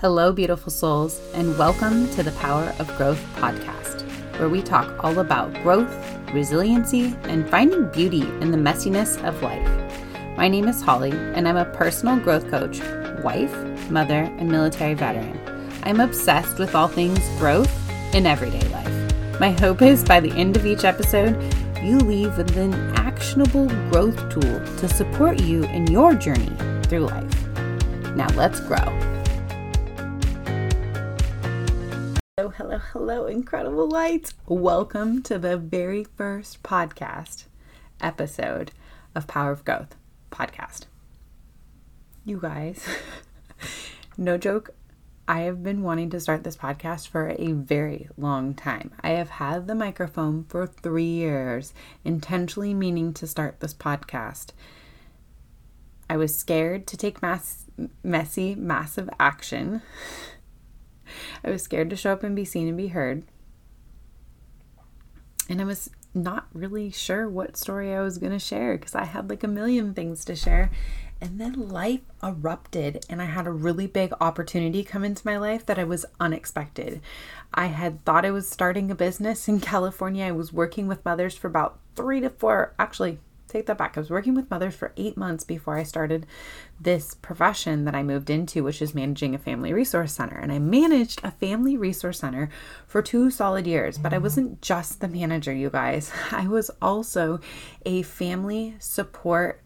Hello, beautiful souls, and welcome to the Power of Growth podcast, where we talk all about growth, resiliency, and finding beauty in the messiness of life. My name is Holly, and I'm a personal growth coach, wife, mother, and military veteran. I'm obsessed with all things growth in everyday life. My hope is by the end of each episode, you leave with an actionable growth tool to support you in your journey through life. Now, let's grow. Hello, hello, incredible lights. Welcome to the very first podcast episode of Power of Growth podcast. You guys, no joke, I have been wanting to start this podcast for a very long time. I have had the microphone for three years, intentionally meaning to start this podcast. I was scared to take mass, messy, massive action I was scared to show up and be seen and be heard. And I was not really sure what story I was going to share because I had like a million things to share. And then life erupted, and I had a really big opportunity come into my life that I was unexpected. I had thought I was starting a business in California. I was working with mothers for about three to four, actually, take that back. I was working with mothers for eight months before I started this profession that I moved into, which is managing a family resource center. And I managed a family resource center for two solid years, but I wasn't just the manager, you guys. I was also a family support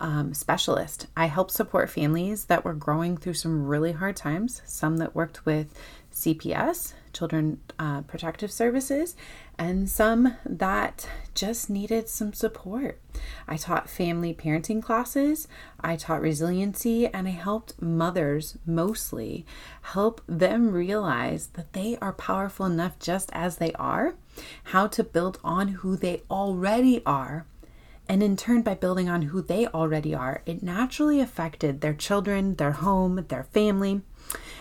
um, specialist. I helped support families that were growing through some really hard times, some that worked with CPS, Children uh, Protective Services, and some that just needed some support. I taught family parenting classes, I taught resiliency, and I helped mothers mostly help them realize that they are powerful enough just as they are, how to build on who they already are. And in turn, by building on who they already are, it naturally affected their children, their home, their family.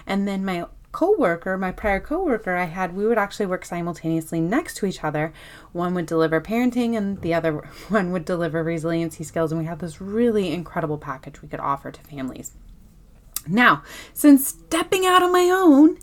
And then my coworker, my prior coworker I had, we would actually work simultaneously next to each other. One would deliver parenting and the other one would deliver resiliency skills and we had this really incredible package we could offer to families. Now, since stepping out on my own,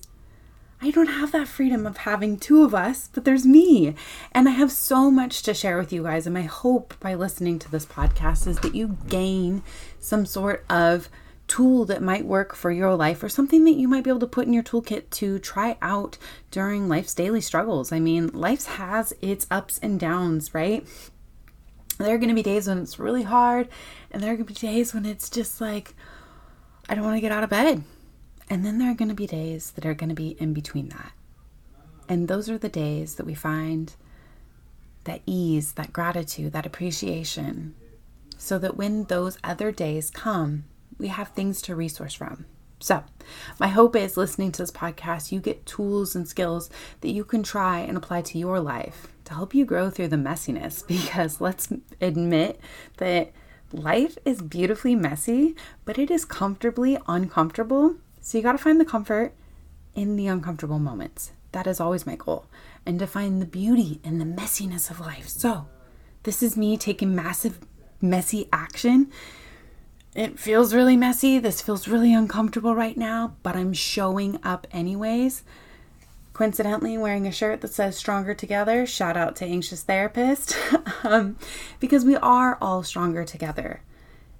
I don't have that freedom of having two of us, but there's me. And I have so much to share with you guys. And my hope by listening to this podcast is that you gain some sort of tool that might work for your life or something that you might be able to put in your toolkit to try out during life's daily struggles. I mean, life has its ups and downs, right? There are going to be days when it's really hard, and there are going to be days when it's just like, I don't want to get out of bed. And then there are going to be days that are going to be in between that. And those are the days that we find that ease, that gratitude, that appreciation, so that when those other days come, we have things to resource from. So, my hope is listening to this podcast, you get tools and skills that you can try and apply to your life to help you grow through the messiness. Because let's admit that life is beautifully messy, but it is comfortably uncomfortable. So, you got to find the comfort in the uncomfortable moments. That is always my goal, and to find the beauty in the messiness of life. So, this is me taking massive, messy action it feels really messy. This feels really uncomfortable right now, but I'm showing up anyways. Coincidentally, wearing a shirt that says Stronger Together. Shout out to Anxious Therapist. um, because we are all stronger together.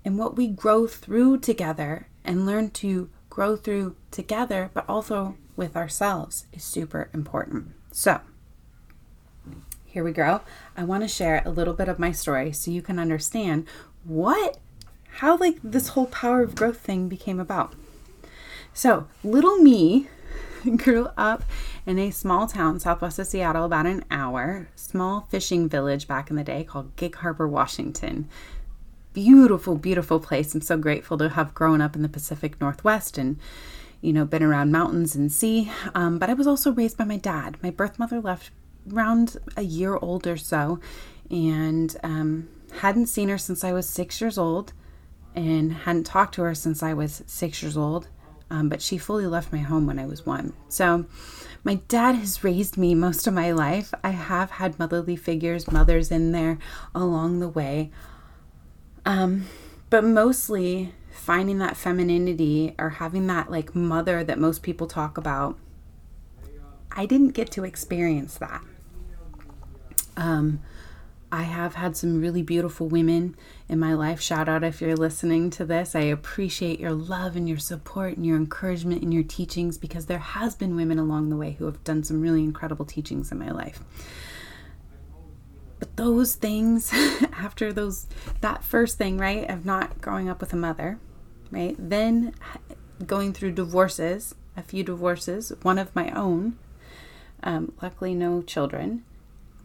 And what we grow through together and learn to grow through together, but also with ourselves, is super important. So, here we go. I want to share a little bit of my story so you can understand what how like this whole power of growth thing became about. So, little me grew up in a small town southwest of Seattle, about an hour, small fishing village back in the day called Gig Harbor, Washington. Beautiful, beautiful place. I'm so grateful to have grown up in the Pacific Northwest and, you know, been around mountains and sea. Um, but I was also raised by my dad. My birth mother left around a year old or so and um, hadn't seen her since I was six years old and hadn't talked to her since I was six years old. Um, but she fully left my home when I was one. So, my dad has raised me most of my life. I have had motherly figures, mothers in there along the way. Um, but mostly finding that femininity or having that like mother that most people talk about, I didn't get to experience that. Um, I have had some really beautiful women in my life. Shout out if you're listening to this. I appreciate your love and your support and your encouragement and your teachings because there has been women along the way who have done some really incredible teachings in my life. But those things after those that first thing, right, of not growing up with a mother, right? Then going through divorces, a few divorces, one of my own. Um, luckily no children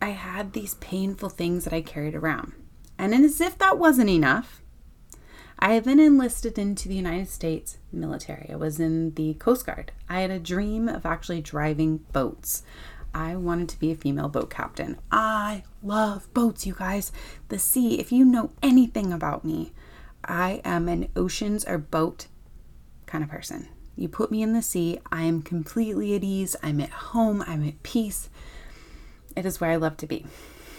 I had these painful things that I carried around. And as if that wasn't enough, I then enlisted into the United States military. I was in the Coast Guard. I had a dream of actually driving boats. I wanted to be a female boat captain. I love boats, you guys. The sea, if you know anything about me, I am an oceans or boat kind of person. You put me in the sea, I am completely at ease. I'm at home, I'm at peace. It is where I love to be.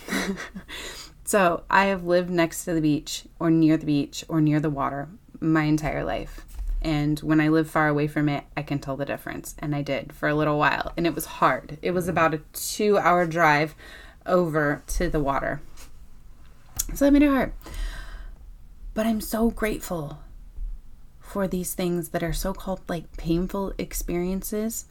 so I have lived next to the beach or near the beach or near the water my entire life. And when I live far away from it, I can tell the difference. And I did for a little while. And it was hard. It was about a two hour drive over to the water. So that made it hard. But I'm so grateful for these things that are so called like painful experiences.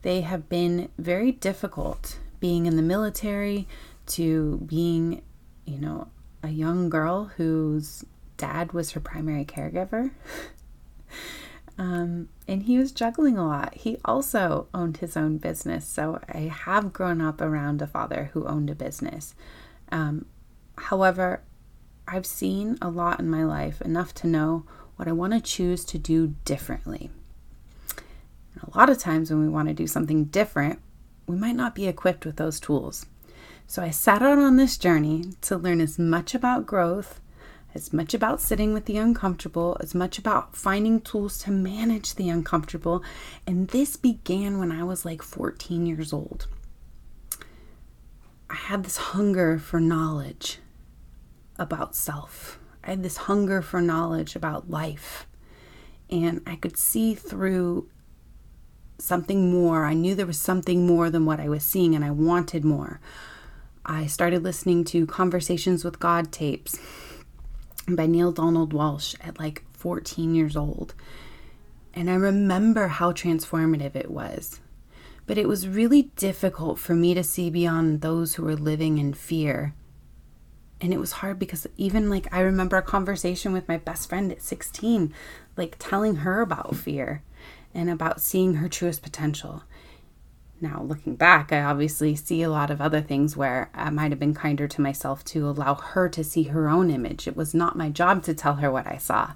They have been very difficult being in the military to being, you know, a young girl whose dad was her primary caregiver. um, and he was juggling a lot. He also owned his own business. So I have grown up around a father who owned a business. Um, however, I've seen a lot in my life, enough to know what I want to choose to do differently. A lot of times when we want to do something different, we might not be equipped with those tools. So I set out on this journey to learn as much about growth, as much about sitting with the uncomfortable, as much about finding tools to manage the uncomfortable. And this began when I was like 14 years old. I had this hunger for knowledge about self. I had this hunger for knowledge about life. And I could see through something more. I knew there was something more than what I was seeing, and I wanted more. I started listening to Conversations with God tapes by Neale Donald Walsch at like 14 years old. And I remember how transformative it was. But it was really difficult for me to see beyond those who were living in fear. And it was hard because even like I remember a conversation with my best friend at 16, like telling her about fear and about seeing her truest potential. Now, looking back, I obviously see a lot of other things where I might have been kinder to myself to allow her to see her own image. It was not my job to tell her what I saw.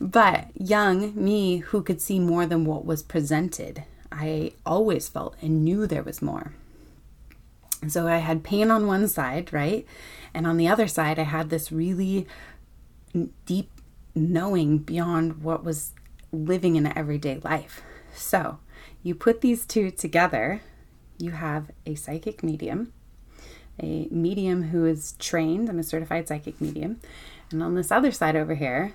But young me, who could see more than what was presented, I always felt and knew there was more. So I had pain on one side, right? And on the other side, I had this really deep knowing beyond what was living in everyday life. So you put these two together, you have a psychic medium, a medium who is trained, I'm a certified psychic medium. And on this other side over here,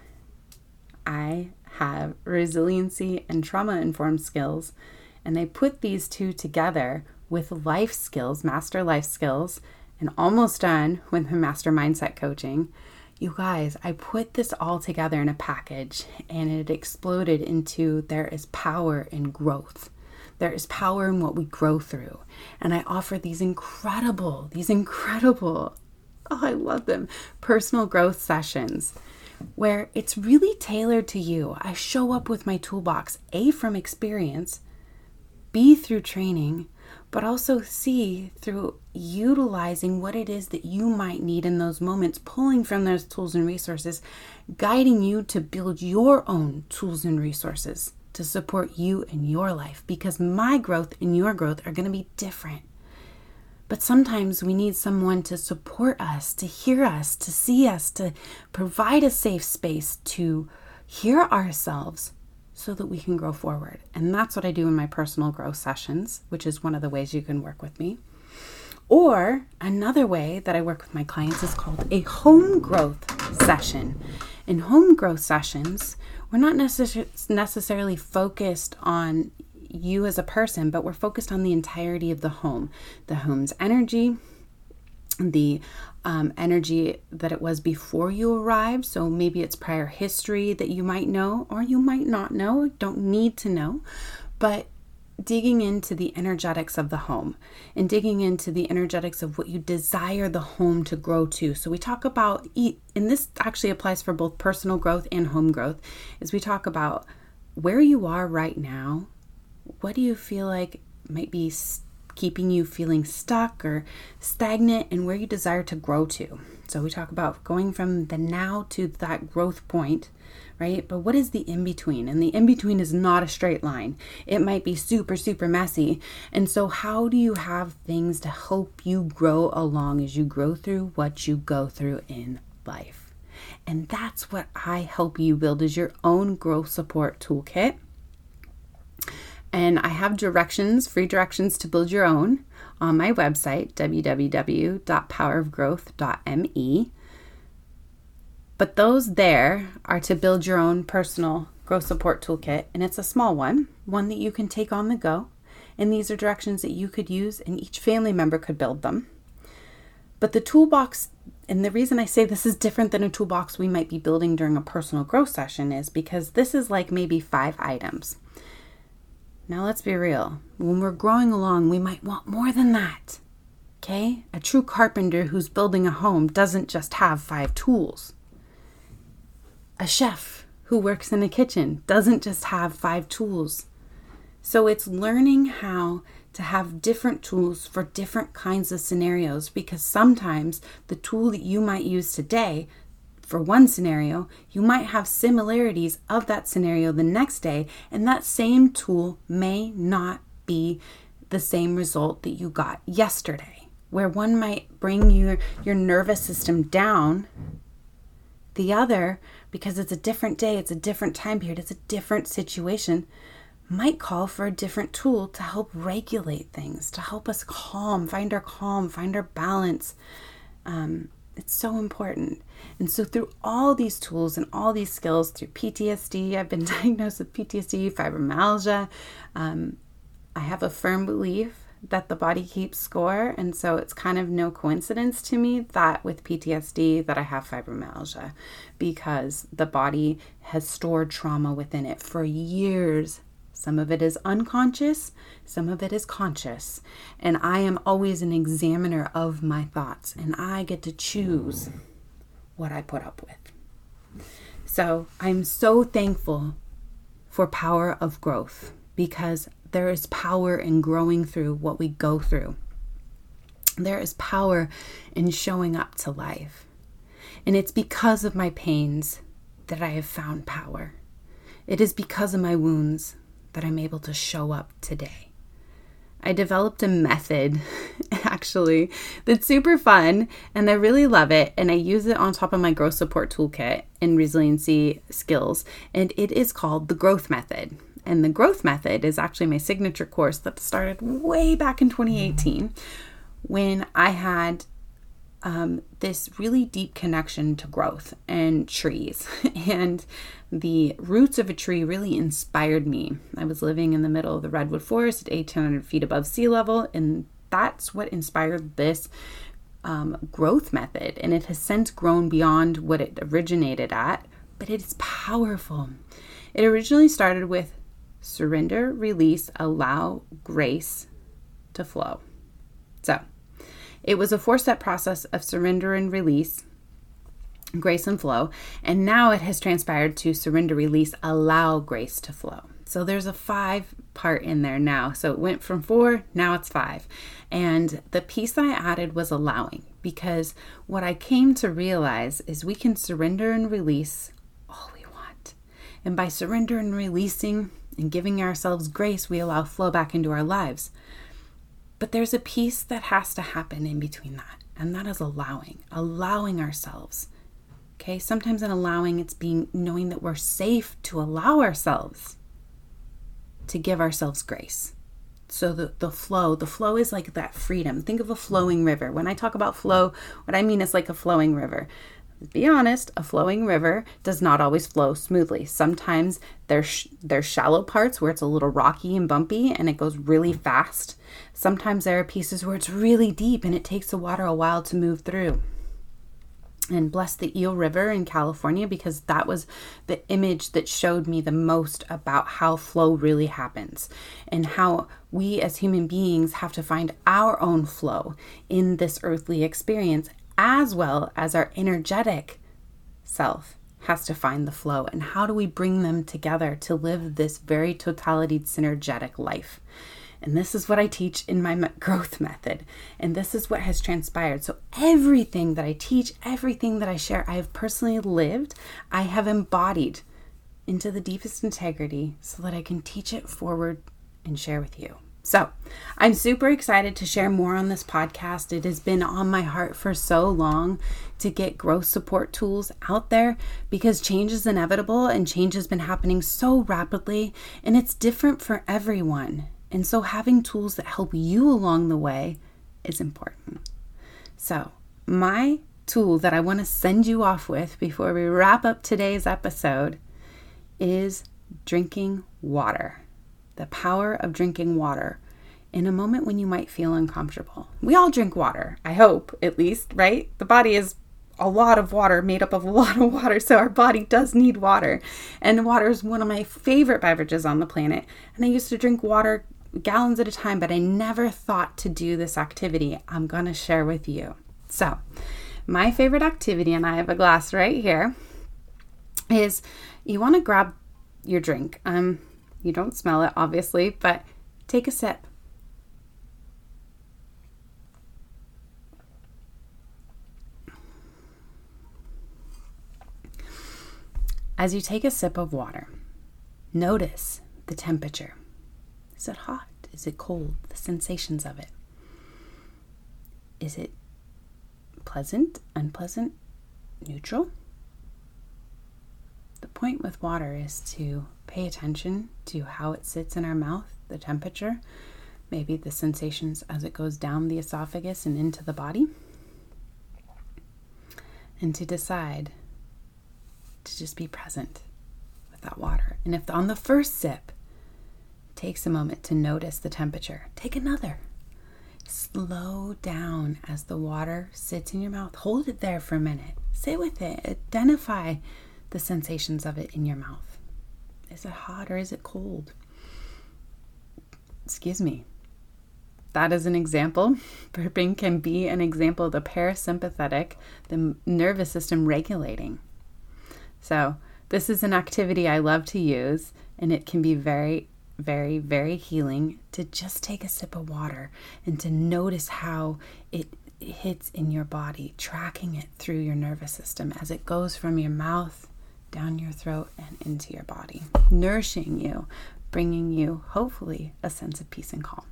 I have resiliency and trauma informed skills. And I put these two together with life skills, master life skills, and almost done with master mindset coaching you guys, I put this all together in a package and it exploded into there is power in growth. There is power in what we grow through. And I offer these incredible, these incredible, oh, I love them, personal growth sessions where it's really tailored to you. I show up with my toolbox, A, from experience, B, through training, but also see through utilizing what it is that you might need in those moments, pulling from those tools and resources, guiding you to build your own tools and resources to support you in your life because my growth and your growth are going to be different. But sometimes we need someone to support us, to hear us, to see us, to provide a safe space to hear ourselves so that we can grow forward. And that's what I do in my personal growth sessions, which is one of the ways you can work with me. Or another way that I work with my clients is called a home growth session. In home growth sessions, we're not necess- necessarily focused on you as a person, but we're focused on the entirety of the home, the home's energy, the um, energy that it was before you arrived. So maybe it's prior history that you might know, or you might not know, don't need to know, but digging into the energetics of the home and digging into the energetics of what you desire the home to grow to. So we talk about, and this actually applies for both personal growth and home growth, is we talk about where you are right now. What do you feel like might be keeping you feeling stuck or stagnant and where you desire to grow to? So we talk about going from the now to that growth point right? But what is the in between? And the in between is not a straight line. It might be super, super messy. And so, how do you have things to help you grow along as you grow through what you go through in life? And that's what I help you build is your own growth support toolkit. And I have directions, free directions to build your own on my website, www.powerofgrowth.me. But those there are to build your own personal growth support toolkit, and it's a small one, one that you can take on the go. And these are directions that you could use, and each family member could build them. But the toolbox, and the reason I say this is different than a toolbox we might be building during a personal growth session is because this is like maybe five items. Now, let's be real. When we're growing along, we might want more than that. Okay? A true carpenter who's building a home doesn't just have five tools a chef who works in a kitchen doesn't just have five tools. So it's learning how to have different tools for different kinds of scenarios because sometimes the tool that you might use today for one scenario, you might have similarities of that scenario the next day, and that same tool may not be the same result that you got yesterday. Where one might bring your, your nervous system down, the other because it's a different day, it's a different time period, it's a different situation, might call for a different tool to help regulate things, to help us calm, find our calm, find our balance. Um, it's so important. And so, through all these tools and all these skills, through PTSD, I've been diagnosed with PTSD, fibromyalgia. Um, I have a firm belief that the body keeps score and so it's kind of no coincidence to me that with PTSD that I have fibromyalgia because the body has stored trauma within it for years some of it is unconscious, some of it is conscious. And I am always an examiner of my thoughts, and I get to choose what I put up with. So I'm so thankful for power of growth because there is power in growing through what we go through. There is power in showing up to life. And it's because of my pains that I have found power. It is because of my wounds that I'm able to show up today. I developed a method actually that's super fun and I really love it. And I use it on top of my growth support toolkit and resiliency skills. And it is called the growth method. And the growth method is actually my signature course that started way back in 2018 when I had um, this really deep connection to growth and trees. and the roots of a tree really inspired me. I was living in the middle of the redwood forest at 1,800 feet above sea level, and that's what inspired this um, growth method. And it has since grown beyond what it originated at, but it is powerful. It originally started with surrender, release, allow grace to flow. So, it was a four step process of surrender and release, grace and flow, and now it has transpired to surrender, release, allow grace to flow. So there's a five part in there now. So it went from four, now it's five. And the piece that I added was allowing because what I came to realize is we can surrender and release all we want. And by surrender and releasing, and giving ourselves grace, we allow flow back into our lives. But there's a piece that has to happen in between that, and that is allowing, allowing ourselves. Okay, sometimes in allowing, it's being knowing that we're safe to allow ourselves to give ourselves grace. So the, the flow, the flow is like that freedom. Think of a flowing river. When I talk about flow, what I mean is like a flowing river. Be honest, a flowing river does not always flow smoothly. Sometimes there's sh- there's shallow parts where it's a little rocky and bumpy and it goes really fast. Sometimes there are pieces where it's really deep and it takes the water a while to move through. And bless the Eel River in California because that was the image that showed me the most about how flow really happens and how we as human beings have to find our own flow in this earthly experience as well as our energetic self has to find the flow. And how do we bring them together to live this very totality synergetic life? And this is what I teach in my growth method. And this is what has transpired. So, everything that I teach, everything that I share, I have personally lived, I have embodied into the deepest integrity so that I can teach it forward and share with you. So, I'm super excited to share more on this podcast. It has been on my heart for so long to get growth support tools out there because change is inevitable and change has been happening so rapidly and it's different for everyone. And so, having tools that help you along the way is important. So, my tool that I want to send you off with before we wrap up today's episode is drinking water the power of drinking water in a moment when you might feel uncomfortable. We all drink water, I hope, at least, right? The body is a lot of water, made up of a lot of water, so our body does need water. And water is one of my favorite beverages on the planet. And I used to drink water gallons at a time, but I never thought to do this activity I'm to share with you. So, my favorite activity, and I have a glass right here, is you want to grab your drink. Um, you don't smell it, obviously, but take a sip. As you take a sip of water, notice the temperature. Is it hot? Is it cold? The sensations of it. Is it pleasant, unpleasant, neutral? The point with water is to pay attention to how it sits in our mouth, the temperature, maybe the sensations as it goes down the esophagus and into the body, and to decide to just be present with that water. And if on the first sip, takes a moment to notice the temperature, take another. Slow down as the water sits in your mouth. Hold it there for a minute. Sit with it. Identify the sensations of it in your mouth. Is it hot or is it cold? Excuse me. That is an example. Burping can be an example of the parasympathetic, the nervous system regulating. So, this is an activity I love to use, and it can be very, very, very healing to just take a sip of water and to notice how it hits in your body, tracking it through your nervous system as it goes from your mouth down your throat and into your body, nourishing you, bringing you, hopefully, a sense of peace and calm.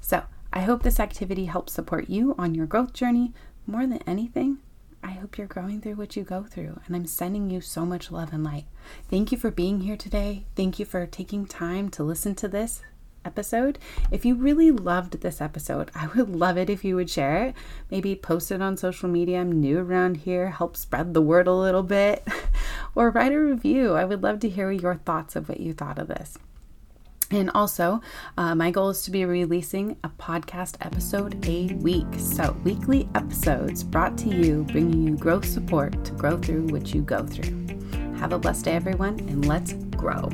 So, I hope this activity helps support you on your growth journey. More than anything, I hope you're growing through what you go through, and I'm sending you so much love and light. Thank you for being here today. Thank you for taking time to listen to this episode. If you really loved this episode, I would love it if you would share it. Maybe post it on social media. I'm new around here, help spread the word a little bit, or write a review. I would love to hear your thoughts of what you thought of this. And also, uh, my goal is to be releasing a podcast episode a week. So, weekly episodes brought to you, bringing you growth support to grow through what you go through. Have a blessed day, everyone, and let's grow.